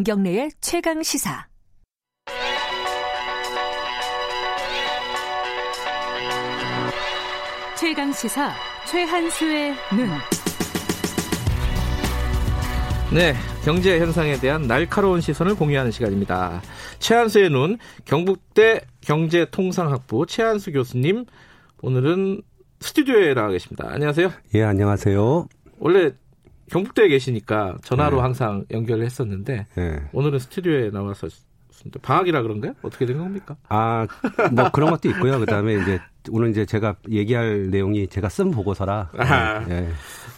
김경래의 최강 시사. 최강 시사 최한수의 눈. 네, 경제 현상에 대한 날카로운 시선을 공유하는 시간입니다. 최한수의 눈, 경북대 경제통상학부 최한수 교수님, 오늘은 스튜디오에 나와 계십니다. 안녕하세요. 예, 안녕하세요. 원래 경북대에 계시니까 전화로 네. 항상 연결을 했었는데 네. 오늘은 스튜디오에 나와서 방학이라 그런가요? 어떻게 된 겁니까? 아, 뭐 그런 것도 있고요. 그다음에 이제 오늘 이제 제가 얘기할 내용이 제가 쓴 보고서라. 아, 네.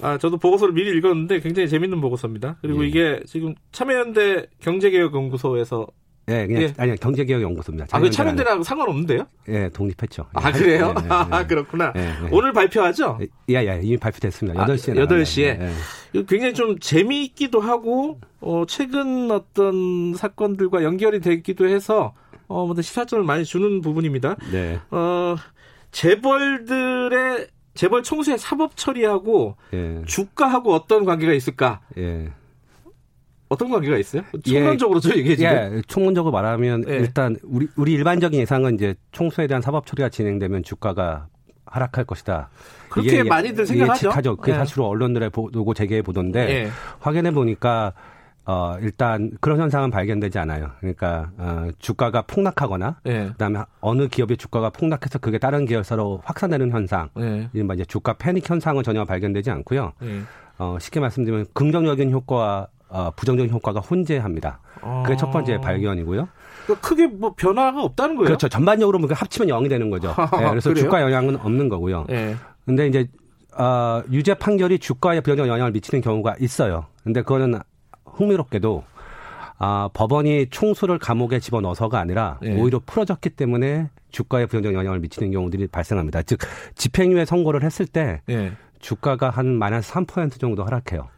아 저도 보고서를 미리 읽었는데 굉장히 재밌는 보고서입니다. 그리고 예. 이게 지금 참여연대 경제개혁연구소에서 예, 그냥 예. 아니 경제개혁연구소입니다. 아, 그 참여연대랑 상관없는데요? 예, 독립했죠. 아, 그래요? 예, 예, 아, 그렇구나. 예, 오늘 발표하죠? 예, 예, 이미 발표됐습니다. 8 시에. 아, 8 시에. 굉장히 좀 재미있기도 하고, 어, 최근 어떤 사건들과 연결이 되기도 해서, 어, 뭐, 시사점을 많이 주는 부분입니다. 네. 어, 재벌들의, 재벌 총수의 사법 처리하고, 주가하고 어떤 관계가 있을까? 예. 어떤 관계가 있어요? 총론적으로 좀 얘기해 주세요. 예, 총론적으로 말하면 예. 일단 우리 우리 일반적인 예상은 이제 총수에 대한 사법 처리가 진행되면 주가가 하락할 것이다. 그렇게 이게 많이들 생각하죠. 예측하죠. 그게 예. 사실로 언론들의 보도고 재개해 보던데 예. 확인해 보니까 어, 일단 그런 현상은 발견되지 않아요. 그러니까 어, 주가가 폭락하거나 예. 그다음에 어느 기업의 주가가 폭락해서 그게 다른 계열사로 확산되는 현상, 예. 이제 주가 패닉 현상은 전혀 발견되지 않고요. 예. 어, 쉽게 말씀드리면 긍정적인 효과와 어, 부정적인 효과가 혼재합니다. 그게 첫 번째 아. 발견이고요. 그러니까 크게 뭐 변화가 없다는 거예요? 그렇죠. 전반적으로 뭐 합치면 0이 되는 거죠. 네, 그래서 그래요? 주가 영향은 없는 거고요. 네. 근데 이제 어, 유죄 판결이 주가에 부정적 영향을 미치는 경우가 있어요. 근데 그거는 흥미롭게도 아, 법원이 총수를 감옥에 집어넣어서가 아니라 네. 오히려 풀어졌기 때문에 주가에 부정적 영향을 미치는 경우들이 발생합니다. 즉 집행유예 선고를 했을 때 네. 주가가 한 마이너스 3% 정도 하락해요.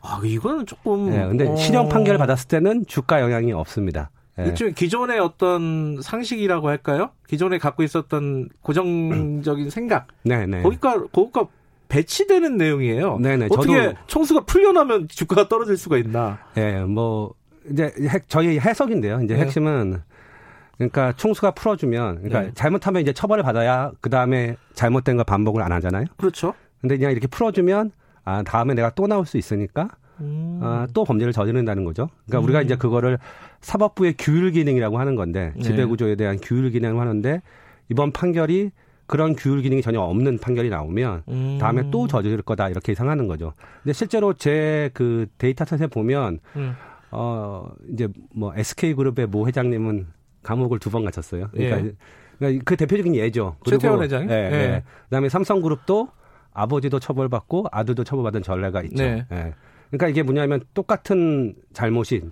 아, 이거는 조금. 네, 근데 어... 실형 판결 받았을 때는 주가 영향이 없습니다. 네. 일종의 기존의 어떤 상식이라고 할까요? 기존에 갖고 있었던 고정적인 생각. 네네. 네. 거기가, 거기가 배치되는 내용이에요. 네네. 네. 어떻게 저도... 총수가 풀려나면 주가가 떨어질 수가 있나? 예, 네, 뭐, 이제 핵, 저희 해석인데요. 이제 네. 핵심은 그러니까 총수가 풀어주면, 그러니까 네. 잘못하면 이제 처벌을 받아야 그 다음에 잘못된 거 반복을 안 하잖아요. 그렇죠. 근데 그냥 이렇게 풀어주면 아, 다음에 내가 또 나올 수 있으니까 음. 아, 또 범죄를 저지른다는 거죠. 그러니까 음. 우리가 이제 그거를 사법부의 규율 기능이라고 하는 건데 네. 지배 구조에 대한 규율 기능을 하는데 이번 판결이 그런 규율 기능이 전혀 없는 판결이 나오면 음. 다음에 또 저지를 거다 이렇게 예상하는 거죠. 근데 실제로 제 그 데이터셋에 보면 음. 어 이제 뭐 SK 그룹의 모 회장님은 감옥을 두번 갇혔어요. 그러니까, 예. 그러니까 그 대표적인 예죠. 최태원 회장. 예, 예. 예. 그다음에 삼성그룹도 아버지도 처벌받고 아들도 처벌받은 전례가 있죠. 네. 예. 그러니까 이게 뭐냐면 똑같은 잘못이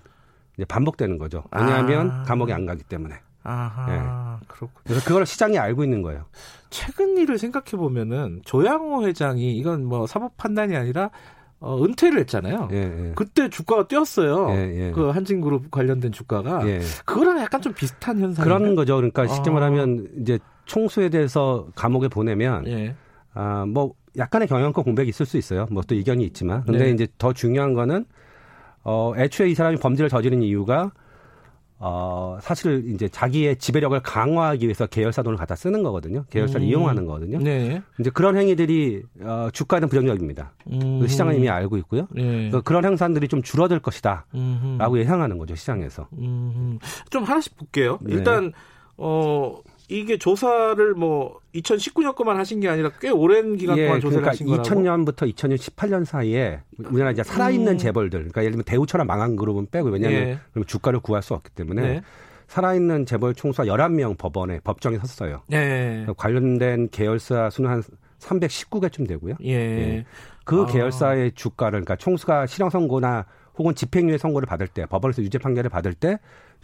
이제 반복되는 거죠. 왜냐하면 아. 감옥에 안 가기 때문에. 아하, 예. 그렇군. 그래서 그걸 시장이 알고 있는 거예요. 최근 일을 생각해 보면은 조양호 회장이 이건 뭐 사법 판단이 아니라 어, 은퇴를 했잖아요. 예, 예. 그때 주가가 뛰었어요. 예, 예. 그 한진그룹 관련된 주가가 예. 그거랑 약간 좀 비슷한 현상. 그런 거죠. 그러니까 쉽게 아. 말하면 이제 총수에 대해서 감옥에 보내면 예. 아뭐 약간의 경영권 공백이 있을 수 있어요. 뭐 또 이견이 있지만. 근데 네. 이제 더 중요한 거는 어 애초에 이 사람이 범죄를 저지른 이유가 어, 사실 이제 자기의 지배력을 강화하기 위해서 계열사 돈을 갖다 쓰는 거거든요. 계열사를 음. 이용하는 거거든요. 네. 이제 그런 행위들이 어, 주가는 부정적입니다. 음. 시장은 이미 알고 있고요. 네. 그런 행산들이 좀 줄어들 것이다. 라고 예상하는 거죠, 시장에서. 음흠. 좀 하나씩 볼게요. 네. 일단, 어, 이게 조사를 뭐 2019년 거만 하신 게 아니라 꽤 오랜 기간 동안 예, 조사를 그러니까 하신 거라고. 2000년부터 2018년 사이에 우리나라 이제 살아있는 음. 재벌들, 그러니까 예를 들면 대우처럼 망한 그룹은 빼고 왜냐하면 예. 주가를 구할 수 없기 때문에 네. 살아있는 재벌 총수가 11명 법원에 법정에 섰어요. 네. 관련된 계열사 수는 한 319개쯤 되고요. 예. 예. 그 아. 계열사의 주가를 그러니까 총수가 실형 선고나 혹은 집행유예 선고를 받을 때 법원에서 유죄 판결을 받을 때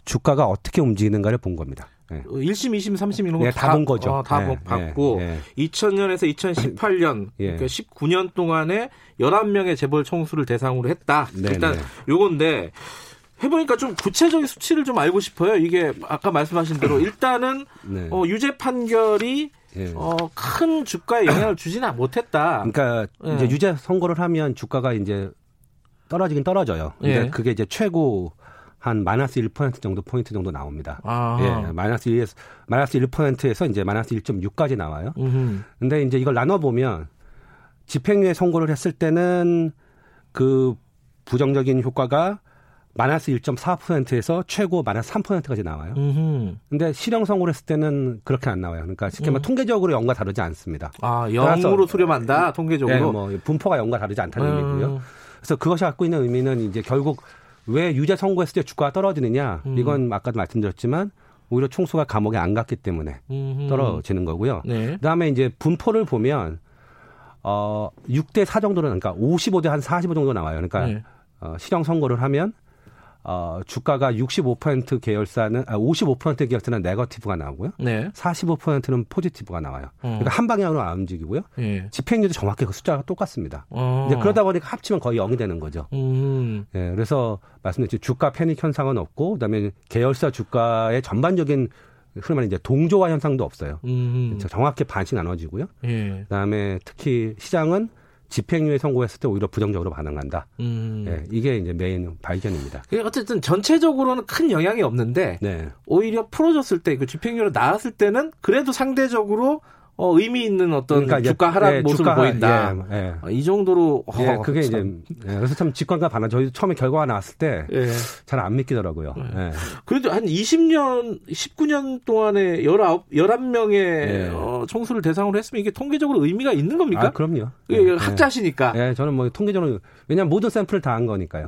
주가가 어떻게 움직이는가를 본 겁니다. 네. 1심, 2심, 3심 이런 거 네, 다본 거죠. 어, 다 네, 받고 네, 2000년에서 2018년 예. 그러니까 19년 동안에 11명의 재벌 총수를 대상으로 했다. 네, 일단 네. 요건데 해보니까 좀 구체적인 수치를 좀 알고 싶어요. 이게 아까 말씀하신 대로 일단은 네. 어, 유죄 판결이 예. 어, 큰 주가에 영향을 주지는 못했다. 그러니까 예. 이제 유죄 선고를 하면 주가가 이제 떨어지긴 떨어져요. 근데 예. 그게 이제 최고 한 마이너스 1% 정도 포인트 정도 나옵니다. 아. 예, 마이너스 1에서 마이너스 1%에서 이제 마이너스 1.6까지 나와요. 음흠. 근데 이제 이걸 나눠 보면 집행유예 선고를 했을 때는 그 부정적인 효과가 마이너스 1.4%에서 최고 마이너스 3%까지 나와요. 음흠. 근데 실형 선고를 했을 때는 그렇게 안 나와요. 그러니까 쉽게 말하면 음. 통계적으로 0과 다르지 않습니다. 아, 0으로 수렴한다, 통계적으로? 네, 뭐 분포가 0과 다르지 않다는 음. 의미고요. 그래서 그것이 갖고 있는 의미는 이제 결국 왜 유죄 선고했을 때 주가가 떨어지느냐? 음. 이건 아까도 말씀드렸지만 오히려 총수가 감옥에 안 갔기 때문에 음흠. 떨어지는 거고요. 네. 그다음에 이제 분포를 보면 어 6대 4 정도는 그러니까 55대 한 45 정도 나와요. 그러니까 네. 어, 실형 선고를 하면 어, 주가가 65% 계열사는 아, 55% 계열사는 네거티브가 나오고요. 네. 45%는 포지티브가 나와요. 어. 그러니까 한 방향으로 안 움직이고요. 예. 집행률도 정확히 그 숫자가 똑같습니다. 어. 이제 그러다 보니까 합치면 거의 0이 되는 거죠. 음. 예, 그래서 말씀드렸죠. 주가 패닉 현상은 없고 그다음에 계열사 주가의 전반적인 흔히 말해 이제 동조화 현상도 없어요. 음. 정확히 반씩 나눠지고요. 예. 그다음에 특히 시장은 집행유예 선고했을 때 오히려 부정적으로 반응한다. 음. 네, 이게 이제 메인 발견입니다. 어쨌든 전체적으로는 큰 영향이 없는데 네. 오히려 풀어졌을 때 그 집행유예로 나왔을 때는 그래도 상대적으로 어, 의미 있는 어떤 그러니까 주가 하락 예, 모습을 주가, 보인다. 예, 예. 어, 이 정도로 예, 어, 그게 참. 이제 예, 그래서 참 직관과 반응. 저희 처음에 결과가 나왔을 때 잘안 예. 믿기더라고요. 예. 그래도 한 20년, 19년 동안에 19 11명의 어, 총수를 대상으로 했으면 이게 통계적으로 의미가 있는 겁니까? 아, 그럼요. 학자시니까. 예, 저는 뭐 통계적으로 왜냐하면 모든 샘플을 다 한 거니까요.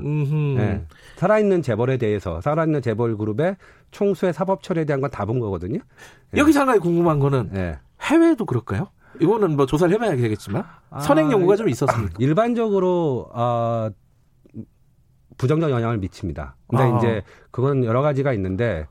살아있는 재벌에 대해서 살아있는 재벌 그룹의 총수의 사법 처리에 대한 건 다 본 거거든요. 여기서 한 가지 궁금한 거는 해외도 그럴까요? 이거는 뭐 조사를 해봐야 되겠지만 아, 선행 연구가 좀 있었습니다. 아, 일반적으로 어, 부정적 영향을 미칩니다. 근데 아. 이제 그건 여러 가지가 있는데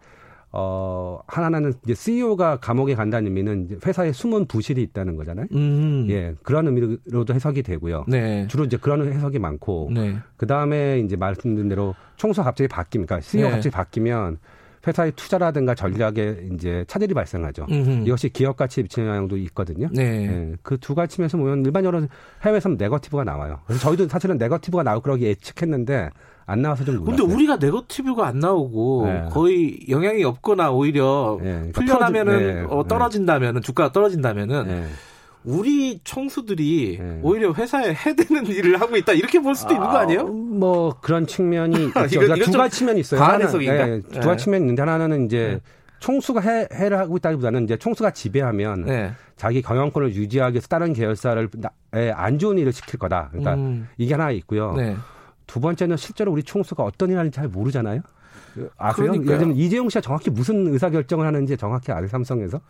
어 하나는 이제 CEO가 감옥에 간다는 의미는 회사에 숨은 부실이 있다는 거잖아요. 음. 예, 그런 의미로도 해석이 되고요. 네. 주로 이제 그런 해석이 많고 네. 그 다음에 이제 말씀드린 대로 총수가 갑자기 바뀝니까? CEO 가 네. 갑자기 바뀌면 회사의 투자라든가 전략에 이제 차질이 발생하죠. 음흠. 이것이 기업 가치에 미치는 영향도 있거든요. 네. 네. 그두 가지 면에서 보면 일반적으로 해외에서는 네거티브가 나와요. 그래서 저희도 사실은 네거티브가 나올 거라고 예측했는데 안 나와서 좀 놀랐어요. 근데 우리가 네거티브가 안 나오고 네. 거의 영향이 없거나 오히려 네. 그러니까 풀려나면은 네. 어, 떨어진다면은 주가가 떨어진다면은 네. 우리 청수들이 네. 오히려 회사에 해되는 일을 하고 있다 이렇게 볼 수도 아, 있는 거 아니에요? 뭐 그런 측면이 있죠. 그러니까 두 가지 측면이 있어요. 하나, 네, 두 가지 네. 측면이 있는데 하나는 이제 네. 총수가 해, 해를 하고 있다기보다는 이제 총수가 지배하면 네. 자기 경영권을 유지하기 위해서 다른 계열사를 안 좋은 일을 시킬 거다. 그러니까 음. 이게 하나 있고요. 네. 두 번째는 실제로 우리 총수가 어떤 일을 하는지 잘 모르잖아요. 아세요? 예를 들면 이재용 씨가 정확히 무슨 의사 결정을 하는지 정확히 아세요? 삼성에서?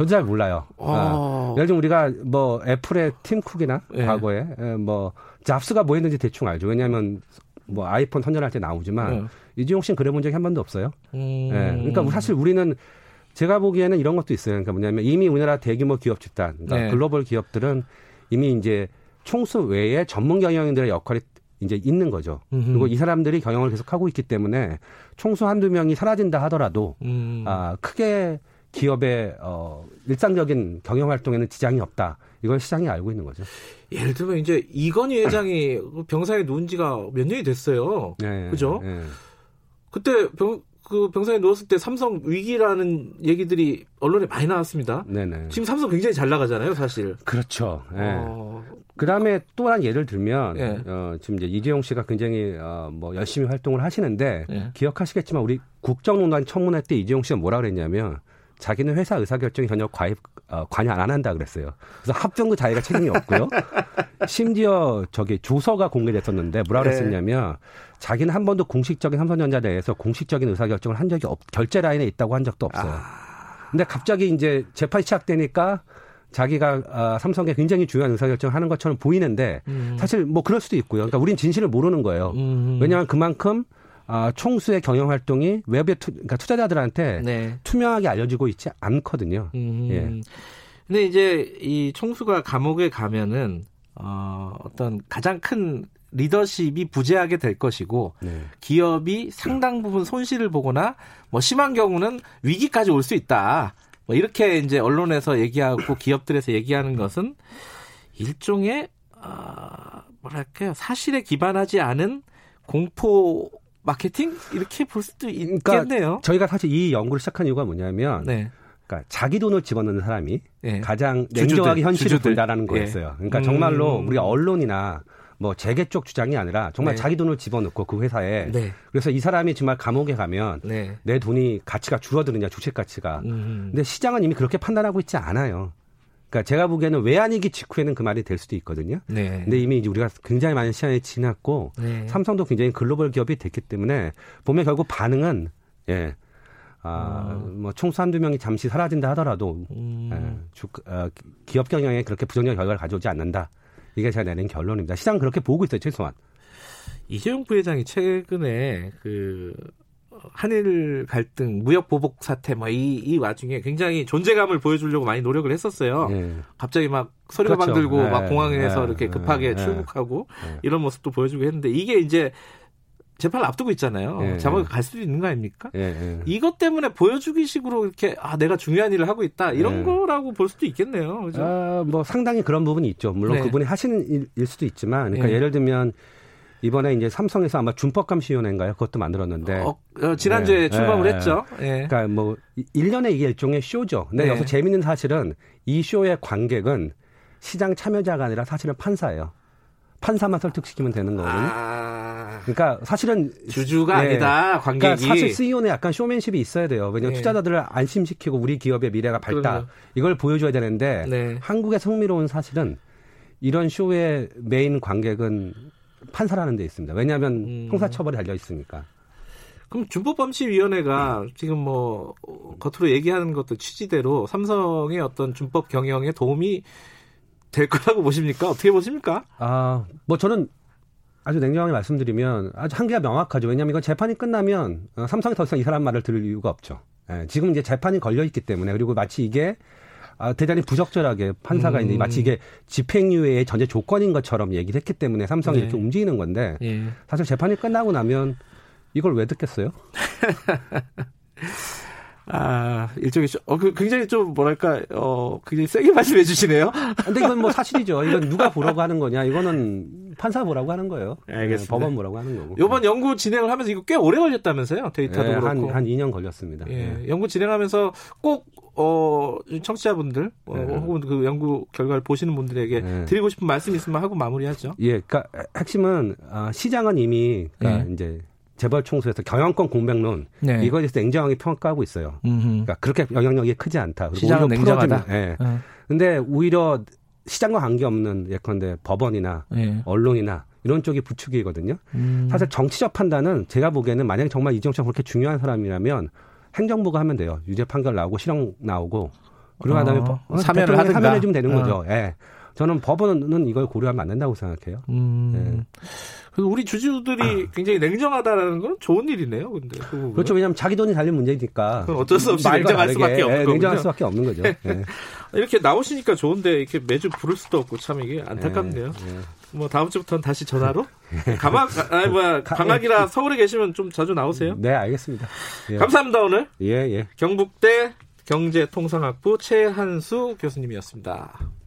저도 잘 몰라요. 어. 아, 예를 들면 우리가 뭐 애플의 팀쿡이나 예. 과거에 예, 뭐 잡스가 뭐 했는지 대충 알죠. 왜냐하면 뭐 아이폰 선전할 때 나오지만 예. 이지용 씨는 그래 본 적이 한 번도 없어요. 음. 예. 그러니까 사실 우리는 제가 보기에는 이런 것도 있어요. 그러니까 뭐냐면 이미 우리나라 대규모 기업 집단, 그러니까 네. 글로벌 기업들은 이미 이제 총수 외에 전문 경영인들의 역할이 이제 있는 거죠. 음흠. 그리고 이 사람들이 경영을 계속 하고 있기 때문에 총수 한두 명이 사라진다 하더라도 음. 아, 크게 기업의 어, 일상적인 경영 활동에는 지장이 없다. 이걸 시장이 알고 있는 거죠. 예를 들면 이제 이건희 회장이 병상에 누운 지가 몇 년이 됐어요. 네, 그죠? 네. 그때 병, 그 병상에 누웠을 때 삼성 위기라는 얘기들이 언론에 많이 나왔습니다. 네네. 지금 삼성 굉장히 잘 나가잖아요, 사실. 그렇죠. 네. 어... 그 다음에 또 한 예를 들면, 네. 어, 지금 이제 이재용 씨가 굉장히, 어, 뭐, 열심히 활동을 하시는데, 네. 기억하시겠지만, 우리 국정농단 청문회 때 이재용 씨가 뭐라 그랬냐면, 자기는 회사 의사결정에 전혀 과입, 어, 관여 안 한다 그랬어요. 그래서 합병도 자기가 책임이 없고요. 심지어 저기 조서가 공개됐었는데 뭐라 그랬었냐면 자기는 한 번도 공식적인 삼성전자 내에서 공식적인 의사결정을 한 적이 없, 결제 라인에 있다고 한 적도 없어요. 아... 근데 갑자기 이제 재판이 시작되니까 자기가 아, 삼성에 굉장히 중요한 의사결정을 하는 것처럼 보이는데 음. 사실 뭐 그럴 수도 있고요. 그러니까 우린 진실을 모르는 거예요. 음. 왜냐하면 그만큼 아, 총수의 경영 활동이 외부의 투, 그러니까 투자자들한테 네. 투명하게 알려지고 있지 않거든요. 음. 예. 근데 이제 이 총수가 감옥에 가면은 어, 어떤 가장 큰 리더십이 부재하게 될 것이고 네. 기업이 상당 부분 손실을 보거나 뭐 심한 경우는 위기까지 올 수 있다. 뭐 이렇게 이제 언론에서 얘기하고 기업들에서 얘기하는 것은 일종의 어, 뭐랄까요 사실에 기반하지 않은 공포 마케팅 이렇게 볼 수도 그러니까 있겠네요. 그러니까 저희가 사실 이 연구를 시작한 이유가 뭐냐면 네. 그러니까 자기 돈을 집어넣는 사람이 네. 가장 냉정하게 현실을 주주들. 본다라는 예. 거였어요. 그러니까 음. 정말로 우리가 언론이나 뭐 재계 쪽 주장이 아니라 정말 네. 자기 돈을 집어넣고 그 회사에 네. 그래서 이 사람이 정말 감옥에 가면 네. 내 돈이 가치가 줄어드느냐 주식 가치가 음. 근데 시장은 이미 그렇게 판단하고 있지 않아요. 그러니까 제가 보기에는 외환위기 직후에는 그 말이 될 수도 있거든요. 네. 근데 이미 이제 우리가 굉장히 많은 시간이 지났고 네. 삼성도 굉장히 글로벌 기업이 됐기 때문에 보면 결국 반응은 예. 아, 어. 뭐 총수 한두 명이 잠시 사라진다 하더라도 음. 예, 주, 어, 기업 경영에 그렇게 부정적 결과를 가져오지 않는다. 이게 제가 내는 결론입니다. 시장 그렇게 보고 있어요, 최소한. 이재용 부회장이 최근에 그 한일 갈등, 무역 보복 사태, 뭐이 이 와중에 굉장히 존재감을 보여주려고 많이 노력을 했었어요. 네. 갑자기 막 서류가방 그렇죠. 들고 네. 막 공항에서 네. 이렇게 급하게 네. 출국하고 네. 이런 모습도 보여주고 했는데 이게 이제 재판을 앞두고 있잖아요. 예, 감옥에 갈 수도 있는 거 아닙니까? 예, 예. 이것 때문에 보여주기식으로 이렇게 아 내가 중요한 일을 하고 있다 이런 예. 거라고 볼 수도 있겠네요. 그죠? 아, 뭐 상당히 그런 부분이 있죠. 물론 네. 그분이 하시는 일, 일 수도 있지만, 그러니까 예. 예를 들면 이번에 이제 삼성에서 아마 준법감시위원회인가요? 그것도 만들었는데. 어, 어, 지난주에 네, 출범을 네, 했죠. 네. 그러니까 뭐 1년에 이게 일종의 쇼죠. 근데 여기서 재밌는 사실은 이 쇼의 관객은 시장 참여자가 아니라 사실은 판사예요. 판사만 설득시키면 되는 거거든요. 아... 그러니까 사실은 주주가 네. 아니다 관객이. 그러니까 사실 CEO는 약간 쇼맨십이 있어야 돼요. 왜냐하면 네. 투자자들을 안심시키고 우리 기업의 미래가 밝다 그럼요. 이걸 보여줘야 되는데 네. 한국의 성미로운 사실은 이런 쇼의 메인 관객은 판사라는 데 있습니다. 왜냐하면 음. 형사처벌이 달려 있으니까. 그럼 준법범시위원회가 지금 뭐 겉으로 얘기하는 것도 취지대로 삼성의 어떤 준법 경영에 도움이 될 거라고 보십니까? 어떻게 보십니까? 아, 뭐 저는 아주 냉정하게 말씀드리면 아주 한계가 명확하죠. 왜냐하면 이건 재판이 끝나면 어, 삼성이 더 이상 이 사람 말을 들을 이유가 없죠. 예, 지금 이제 재판이 걸려 있기 때문에 그리고 마치 이게 아, 대단히 부적절하게 판사가 음. 이제 마치 이게 집행유예의 전제 조건인 것처럼 얘기를 했기 때문에 삼성이 네. 이렇게 움직이는 건데 예. 사실 재판이 끝나고 나면 이걸 왜 듣겠어요? 아, 일종의, 어, 그, 굉장히 좀, 뭐랄까, 어, 굉장히 세게 말씀해 주시네요. 근데 이건 뭐 사실이죠. 이건 누가 보라고 하는 거냐. 이거는 판사 보라고 하는 거예요. 알겠습니다. 네, 법원 보라고 하는 거고. 요번 연구 진행을 하면서 이거 꽤 오래 걸렸다면서요? 데이터도 네, 그렇고. 한, 한 2년 걸렸습니다. 예. 네. 연구 진행하면서 꼭, 어, 청취자분들, 어, 네. 혹은 그 연구 결과를 보시는 분들에게 네. 드리고 싶은 말씀 있으면 하고 마무리하죠. 예, 그니까 핵심은, 아, 시장은 이미, 그러니까 네. 이제, 재벌 총수에서 경영권 공백론 네. 이거에 대해서 냉정하게 평가하고 있어요. 음흠. 그러니까 그렇게 영향력이 크지 않다. 시장은 냉정하다. 예. 어. 근데 오히려 시장과 관계없는 예컨대 법원이나 네. 언론이나 이런 쪽이 부추기거든요. 음. 사실 정치적 판단은 제가 보기에는 만약에 정말 이정철 정 그렇게 중요한 사람이라면 행정부가 하면 돼요. 유죄 판결 나오고 실형 나오고 그러고 어. 다음에 어, 사면을 하든가. 사면해 주면 되는 어. 거죠. 예. 저는 법원은 이걸 고려하면 안 된다고 생각해요. 음. 예. 우리 주주들이 아. 굉장히 냉정하다라는 건 좋은 일이네요. 근데 그 그렇죠. 왜냐하면 자기 돈이 달린 문제니까. 그건 어쩔 수 없이 냉정할 수밖에 없는 거죠. 냉정할 수밖에 없는 거죠. 네. 이렇게 나오시니까 좋은데 이렇게 매주 부를 수도 없고 참 이게 안타깝네요. 뭐 다음 주부터는 다시 전화로 가막 아니 뭐야 방학이라 서울에 계시면 좀 자주 나오세요. 네, 알겠습니다. 예. 감사합니다 오늘. 예, 예. 경북대 경제통상학부 최한수 교수님이었습니다.